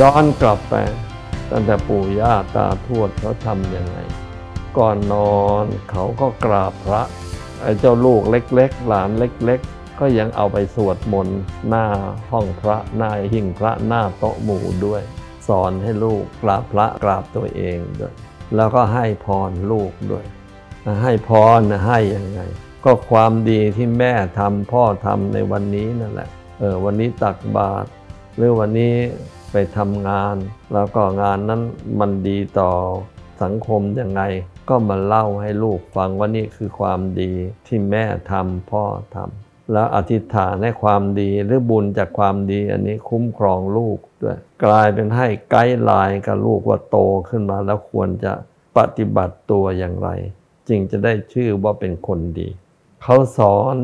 ย้อนกลับไปตั้งแต่ปู่ย่าตาทวดเขาทำยังไง ก่อนนอนเขาก็กราบพระไอ้เจ้าลูกเล็ก ๆ หลานเล็ก ๆ ก็ยังเอาไปสวดมนต์หน้าห้องพระหน้าหิ้งพระหน้าโต๊ะหมู่ด้วย สอนให้ลูกกราบพระกราบตัวเองด้วย แล้วก็ให้พรลูกด้วย ให้พรนะให้ยังไง ก็ความดีที่แม่ทำพ่อทำในวันนี้นั่นแหละเออวันนี้ตักบาตรหรือวันนี้ ไปทำงาน แล้วก็งานนั้นมันดีต่อสังคมยังไง ก็มาเล่าให้ลูกฟังว่านี่คือความดีที่แม่ทำพ่อทำแล้วอธิษฐานให้ความดีหรือบุญจากความดีอันนี้คุ้มครองลูกด้วย กลายเป็นให้ไกด์ไลน์กับลูกว่าโตขึ้นมาแล้วควรจะปฏิบัติตัวอย่างไร จึงจะได้ชื่อว่าเป็นคนดี เขาสอน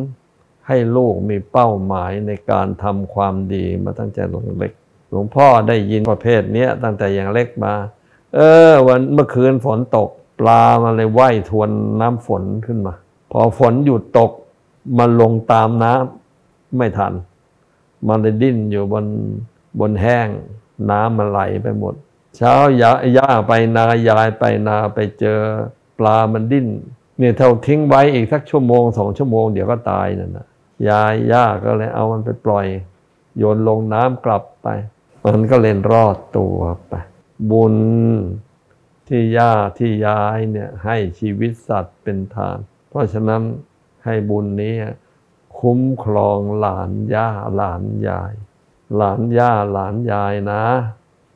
ให้ลูกมีเป้าหมายในการทำความดีมาตั้งแต่เล็ก หลวงพ่อได้ยินประเภทนี้ตั้งแต่อย่างเล็กมา เออ วันเมื่อคืนฝนตก ปลามาเลยว่ายทวนน้ำฝนขึ้นมา พอฝนหยุดตกมันลงตามน้ำไม่ทัน มันเลยดิ้นอยู่บนบนแห้ง น้ำมันไหลไปหมด เช้าย่าย่าไปนายายไปนาไปเจอปลามันดิ้นเนี่ยเท่าทิ้งไว้อีกสักชั่วโมงสองชั่วโมงเดี๋ยวก็ตายนั่นนะยายย่าก็เลยเอามันไปปล่อย โยนลงน้ำกลับไป มันก็เล่นรอดตัวไป บุญที่ย่าที่ยายเนี่ยให้ชีวิตสัตว์เป็นทาน เพราะฉะนั้นให้บุญนี้คุ้มครองหลานย่าหลานยาย หลานย่าหลานยายนะ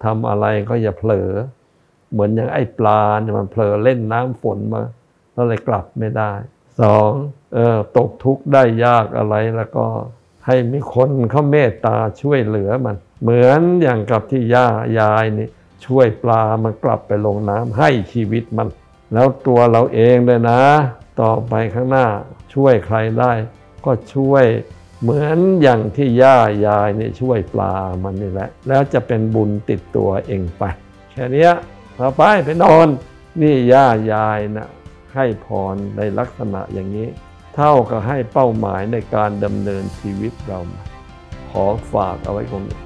ทำอะไรก็อย่าเผลอ เหมือนอย่างไอ้ปลาเนี่ยมันเผลอเล่นน้ำฝนมาแล้วเลยกลับไม่ได้สองเออตกทุกข์ได้ยากอะไรแล้วก็ ให้มีคนเขาเมตตาช่วยเหลือมัน เหมือนอย่างกับที่ย่ายายนี่ช่วยปลามันกลับไปลงน้ำให้ชีวิตมัน แล้วตัวเราเองเลยนะ ต่อไปข้างหน้าช่วยใครได้ ก็ช่วยเหมือนอย่างที่ย่ายายนี่ช่วยปลามันนี่แหละ แล้วจะเป็นบุญติดตัวเองไป แค่นี้ต่อไปไปนอน นี่ย่ายายนะให้พรในลักษณะอย่างนี้ เท่ากับให้เป้าหมายในการดำเนินชีวิตเรา ขอฝากเอาไว้ตรงนี้